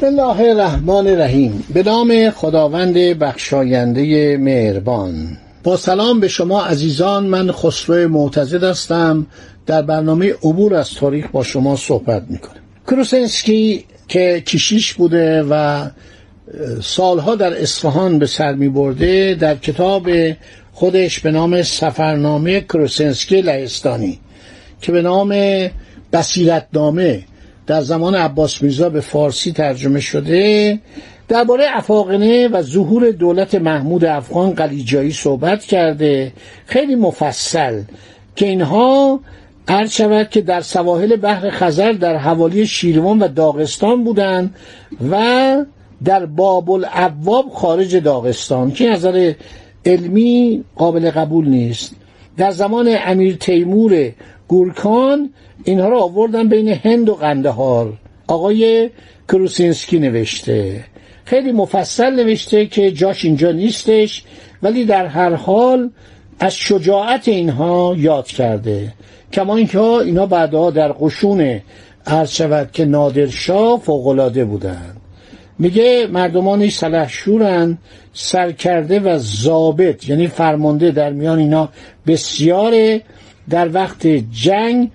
بسم الله الرحمن الرحیم. به نام خداوند بخشاینده مهربان. با سلام به شما عزیزان من خسرو معتزد هستم. در برنامه عبور از تاریخ با شما صحبت می‌کنم. کروسنسکی که کشیش بوده و سالها در اصفهان به سر می برده در کتاب خودش به نام سفرنامه کروسنسکی لهستانی که به نام بصیرتنامه در زمان عباس میرزا به فارسی ترجمه شده درباره افاقنه و ظهور دولت محمود افغان قلیجایی صحبت کرده. خیلی مفصل. که اینها عرض شود که در سواحل بحر خزر در حوالی شیروان و داغستان بودند و در باب الابواب خارج داغستان که نظر علمی قابل قبول نیست. در زمان امیر تیمور گورکان اینها رو آوردن بین هند و قندهار. آقای کروسینسکی نوشته. خیلی مفصل نوشته که جاش اینجا نیستش ولی در هر حال از شجاعت اینها یاد کرده. کما اینکه اینا بعدها در قشون عرض شود که نادرشاه فوقالعاده بودند. میگه مردمانی سلحشورن سرکرده و ضابط یعنی فرمانده در میان اینا بسیاره. در وقت جنگ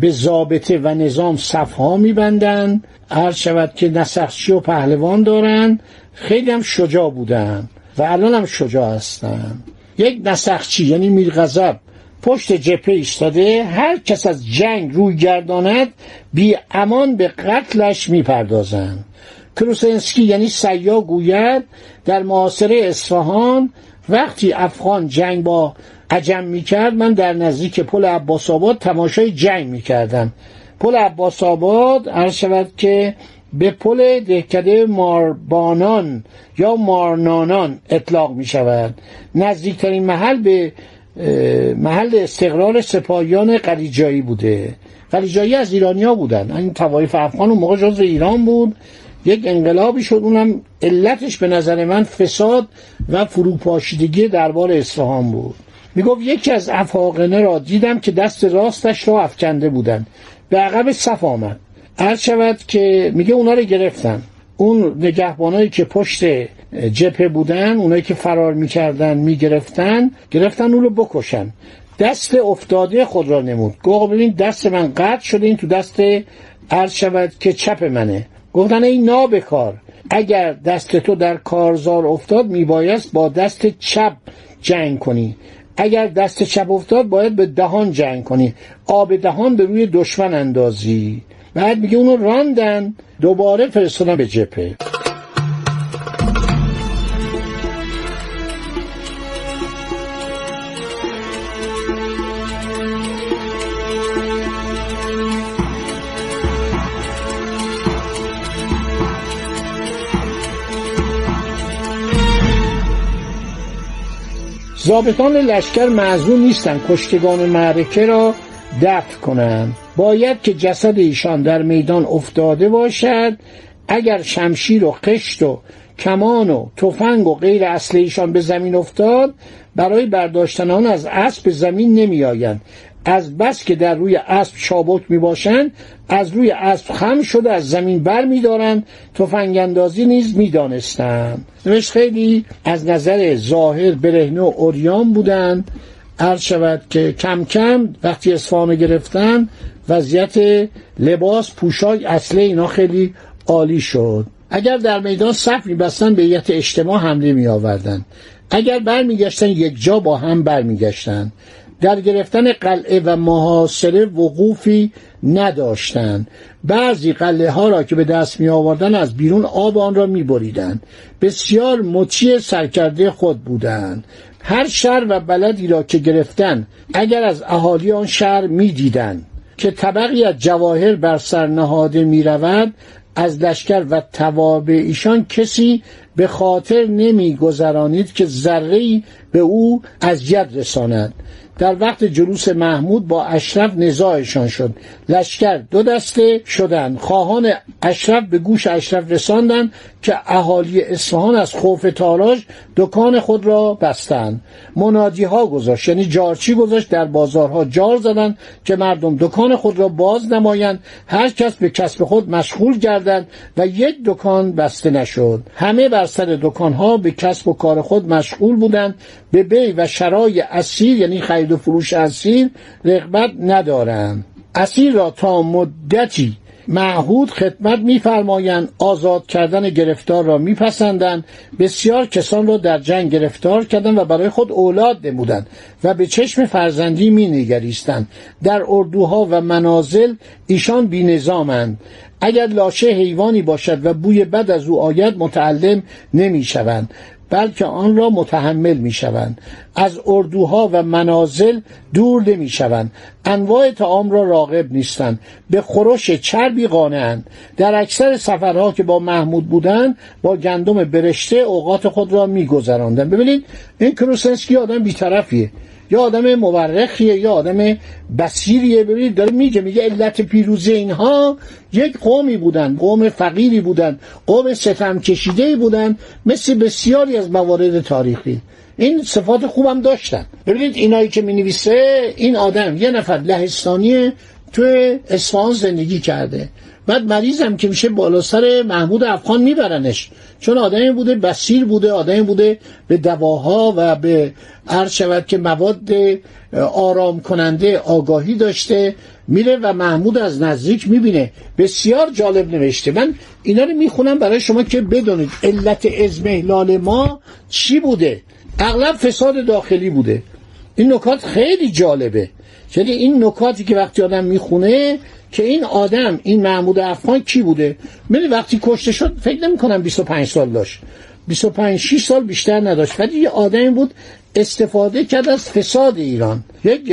به ضابطه و نظام صفها میبندن. عرض شود که نسخچی و پهلوان دارن. خیلی هم شجاع بودن و الان هم شجاع هستن. یک نسخچی یعنی میرغضب پشت جپه ایستاده هر کس از جنگ روی گرداند بی امان به قتلش می‌پردازند کروسنسکی یعنی سیا گوید در معاصره اصفهان وقتی افغان جنگ با عجم می‌کرد من در نزدیک پل عباس آباد تماشای جنگ می‌کردم. پل عباس آباد عرض شود که به پل دهکده ماربانان یا مارنانان اطلاق می شود نزدیکترین محل به محل استقرار سپاهیان قلیجایی بوده. قلیجایی از ایرانیا بودن. این توایف افغان اون موقع جزو ایران بود. یک انقلابی شد اونم علتش به نظر من فساد و فروپاشیدگی دربار اصفهان بود. می‌گفت یکی از افاقنه را دیدم که دست راستش را افکنده بودن. به عقب صف آمد. عرض شود که میگه اونا رو گرفتن. اون نگهبانایی که پشت جپه بودن اونایی که فرار می‌کردن می‌گرفتن گرفتن اون رو بکشن. دست افتاده خود را نمود. گفت ببین دست من قطع شده این تو دست عرض شود که چپ منه. گفتن این نابکار اگر دست تو در کارزار افتاد میبایست با دست چپ جنگ کنی. اگر دست چپ افتاد باید به دهان جنگ کنی. آب دهان به روی دشمن اندازی. بعد میگه اونو راندن دوباره فرستادن به جپه زابطان لشکر معذور نیستند کشتگان معرکه را دفع کنند باید که جسد ایشان در میدان افتاده باشد. اگر شمشیر و قشت و کمان و تفنگ و غیر اصل ایشان به زمین افتاد برای برداشتن آن از اسب زمین نمی آیند از بس که در روی اسب چابک می باشند از روی اسب خم شده از زمین بر می دارند تفنگ اندازی نیز می دانستند نوشت خیلی از نظر ظاهر برهنه و اوریان بودند. عرض شود که کم کم وقتی اصفهان گرفتن وضعیت لباس پوشاک اصله اینا خیلی عالی شد. اگر در میدان صف میبستن به یت اجتماع حمله می آوردن اگر برمیگشتن یک جا با هم برمیگشتن. در گرفتن قلعه و محاصره وقوفی نداشتند بعضی قلعه ها را که به دست می آوردن از بیرون آب آن را می بریدن. بسیار مطیع سرکرده خود بودند. هر شهر و بلدی را که گرفتن اگر از اهالی آن شهر می دیدن. که طبقی از جواهر بر سر نهاده می رود از لشکر و توابع ایشان کسی به خاطر نمی گذرانید که ذره به او اذیت رساند. در وقت جلوس محمود با اشرف نزاعشان شد. لشکر دو دسته شدند. خواهان اشرف به گوش اشرف رساندند که اهالی اصفهان از خوف تاراج دکان خود را بستند. منادی ها گذاشت. یعنی جارچی گذاشت. در بازارها جار زدند که مردم دکان خود را باز نمایند. هر کس به کسب خود مشغول گردند و یک دکان بسته نشد. همه بر سر دکانها به کسب و کار خود مشغول بودند به بی و شرای اسیر یعنی خرید و فروش اسیر رغبت ندارند. اسیر را تا مدتی معهود خدمت میفرمایند آزاد کردن گرفتار را میپسندند. بسیار کسان را در جنگ گرفتار کردند و برای خود اولاد نمودند و به چشم فرزندی مینگریستند. در اردوها و منازل ایشان بینظامند. اگر لاشه حیوانی باشد و بوی بد از او آید متعلم نمی‌شوند. بلکه آن را متحمل می شوند از اردوها و منازل دور نمی شوند انواع تعام را راغب نیستند. به خورش چربی قانعند. در اکثر سفرها که با محمود بودند با گندم برشته اوقات خود را می گذراندن. ببینید این کروسنسکی آدم بیطرفیه. یا آدم مورخیه یا آدم بسیریه ببینید داره میگه میگه علت پیروزی اینها یک قومی بودن قوم فقیری بودن قوم ستم کشیده بودن مثل بسیاری از موارد تاریخی. این صفات خوبم داشتن. ببینید اینایی که می این آدم یه نفر لهستانی تو اصفهان زندگی کرده. بعد مریضم که میشه بالا سر محمود افغان میبرنش. چون آدمی بوده بسیر بوده آدمی بوده به دواها و به عرض شود که مواد آرام کننده آگاهی داشته میره و محمود از نزدیک می‌بینه. بسیار جالب نوشته. من اینا رو می‌خونم برای شما که بدونید علت ازمهلال ما چی بوده. اغلب فساد داخلی بوده. این نکات خیلی جالبه. یعنی این نکاتی که وقتی آدم می‌خونه که این آدم این محمود افغان کی بوده؟ من وقتی کشته شد فکر نمی کنم 25 سال داشت. 25 6 سال بیشتر نداشت. ولی یه آدمی بود استفاده کرد از فساد ایران. یک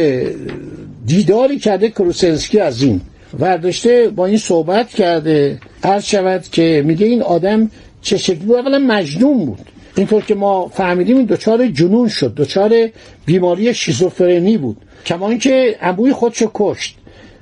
دیداری کرده کروسنسکی از این. ورداشته با این صحبت کرده. عرض شود که میگه این آدم چه شکلی بود؟ اولا مجنون بود. اینطور که ما فهمیدیم این دچار جنون شد. دچار بیماری شیزوفرنی بود. کما اینکه ابوی خودشو کشت.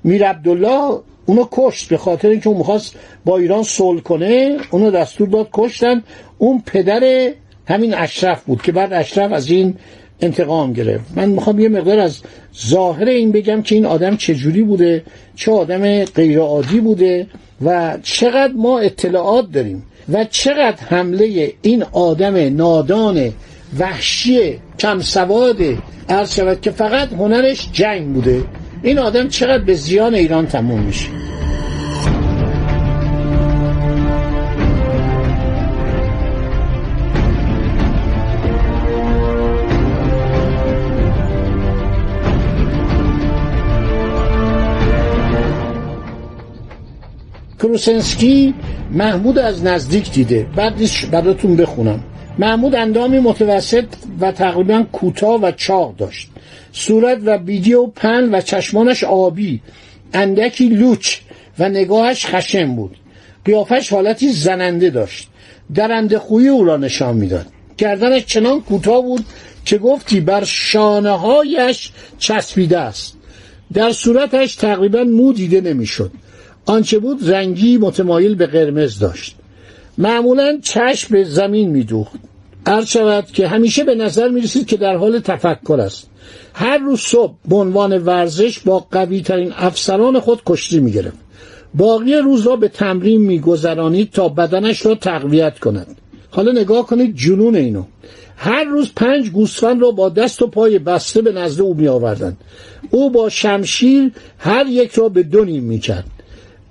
میر عبدالله اونو کشت به خاطر اینکه اون می‌خواست با ایران صلح کنه اونو دستور داد کشتن. اون پدر همین اشرف بود که بعد اشرف از این انتقام گرفت. من می‌خوام یه مقدار از ظاهر این بگم که این آدم چجوری بوده چه آدم غیرعادی بوده و چقدر ما اطلاعات داریم و چقدر حمله این آدم نادان وحشی کم سواد عرض شود که فقط هنرش جنگ بوده. این آدم چقدر به زیان ایران تموم میشه؟ کروسنسکی محمود از نزدیک دیده. بعدش براتون بخونم. محمود اندامی متوسط و تقریبا کوتاه و چاق داشت. صورت و بیدی و پن و چشمانش آبی اندکی لوچ و نگاهش خشم بود. قیافش حالتی زننده داشت. درنده خویی او را نشان می‌داد. گردنش چنان کوتاه بود که گفتی بر شانه هایش چسبیده است. در صورتش تقریبا مو دیده نمی‌شد. آنچه بود رنگی متمایل به قرمز داشت. معمولا چشم به زمین میدوخت. عرض شود که همیشه به نظر می رسید که در حال تفکر است. هر روز صبح به عنوان ورزش با قوی ترین افسران خود کشتی می گرفت باقی روز را به تمرین می گذرانید تا بدنش را تقویت کند. حالا نگاه کنید جنون اینو. هر روز پنج گوسفند را با دست و پای بسته به نزد او می آوردند او با شمشیر هر یک را به دو نیم می کرد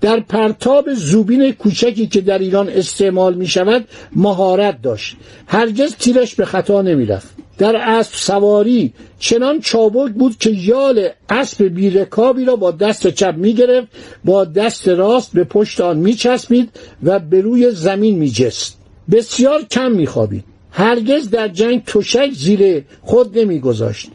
در پرتاب زوبین کوچکی که در ایران استعمال می شود مهارت داشت. هرگز تیرش به خطا نمی رفت در اسب سواری چنان چابک بود که یال اسب بیرکابی را با دست چپ می گرفت با دست راست به پشت آن می چسبید و به روی زمین می جست بسیار کم می خوابید هرگز در جنگ تشک زیر خود نمی گذاشت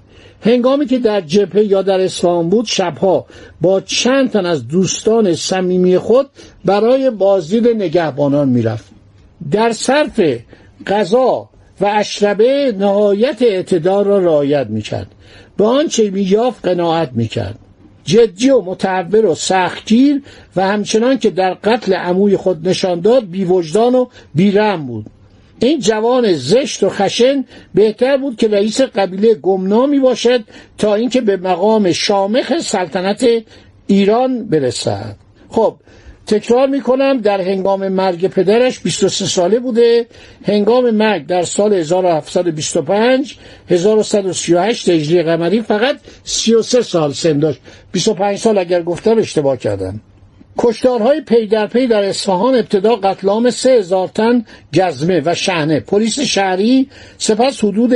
هنگامی که در جبهه یا در اصفهان بود شبها با چند تن از دوستان صمیمی خود برای بازدید نگهبانان می‌رفت. در صرف غذا و اشربه نهایت اعتدار را رعایت می‌کرد. به آنچه مییافت قناعت می‌کرد. جدی و متعبر و سختگیر و همچنان که در قتل عموی خود نشان داد بیوجدان و بیرم بود. این جوان زشت و خشن بهتر بود که رئیس قبیله گمنامی باشد تا اینکه به مقام شامخ سلطنت ایران برسد. خب تکرار می‌کنم در هنگام مرگ پدرش 23 ساله بوده. هنگام مرگ در سال 1725 1138 هجری قمری فقط 33 سال سن داشت. 25 سال اگر گفتم اشتباه کردم. کشتارهای پی در پی در اصفهان ابتدا قتل عام سه هزار تن گزمه و شهنه پلیس شهری سپس حدود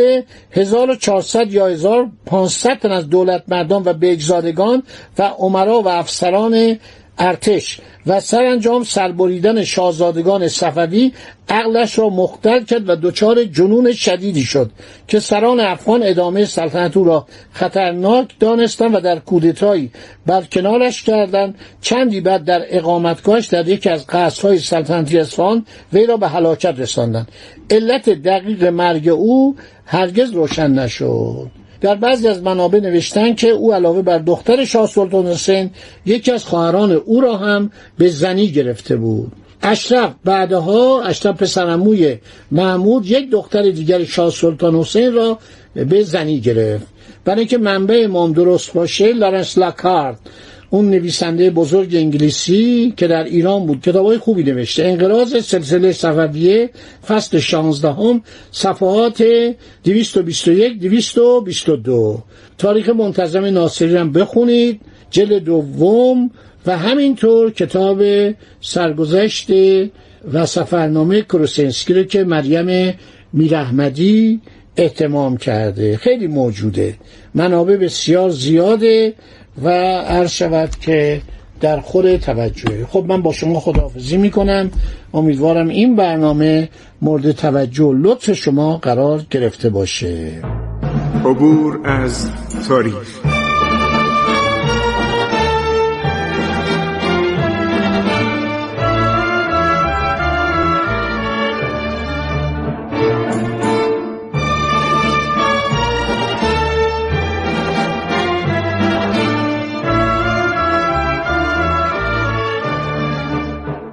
1400 یا 1500 تن از دولت مردان و بگزادگان و عمرا و افسران ارتش و سرانجام سربریدن شاهزادگان صفوی عقلش را مختل کرد و دچار جنون شدیدی شد که سران افغان ادامه سلطنت او را خطرناک دانستند و در کودتایی برکنارش کردند. چندی بعد در اقامتگاهش در یکی از قصرهای سلطنتی اصفهان وی را به هلاکت رساندند. علت دقیق مرگ او هرگز روشن نشد. در بعضی از منابع نوشتن که او علاوه بر دختر شاه سلطان حسین یکی از خواهران او را هم به زنی گرفته بود. اشرف بعدها اشرف پسرموی محمود یک دختر دیگر شاه سلطان حسین را به زنی گرفت. برای اینکه منبع امام درست باشه لارنس لاکارد اون نویسنده بزرگ انگلیسی که در ایران بود کتابای خوبی نوشته. انقراض سلسله صفویه فصل 16 هم صفحات 221 222 تاریخ منتظم ناصری هم بخونید. جلد دوم و همینطور کتاب سرگذشت و سفرنامه کروسنسکی رو که مریم میرحمدی احتمام کرده. خیلی موجوده. منابع بسیار زیاده. و عرض شود که در خور توجه. خب من با شما خداحافظی می‌کنم. امیدوارم این برنامه مورد توجه و لطف شما قرار گرفته باشه. عبور از تاریخ.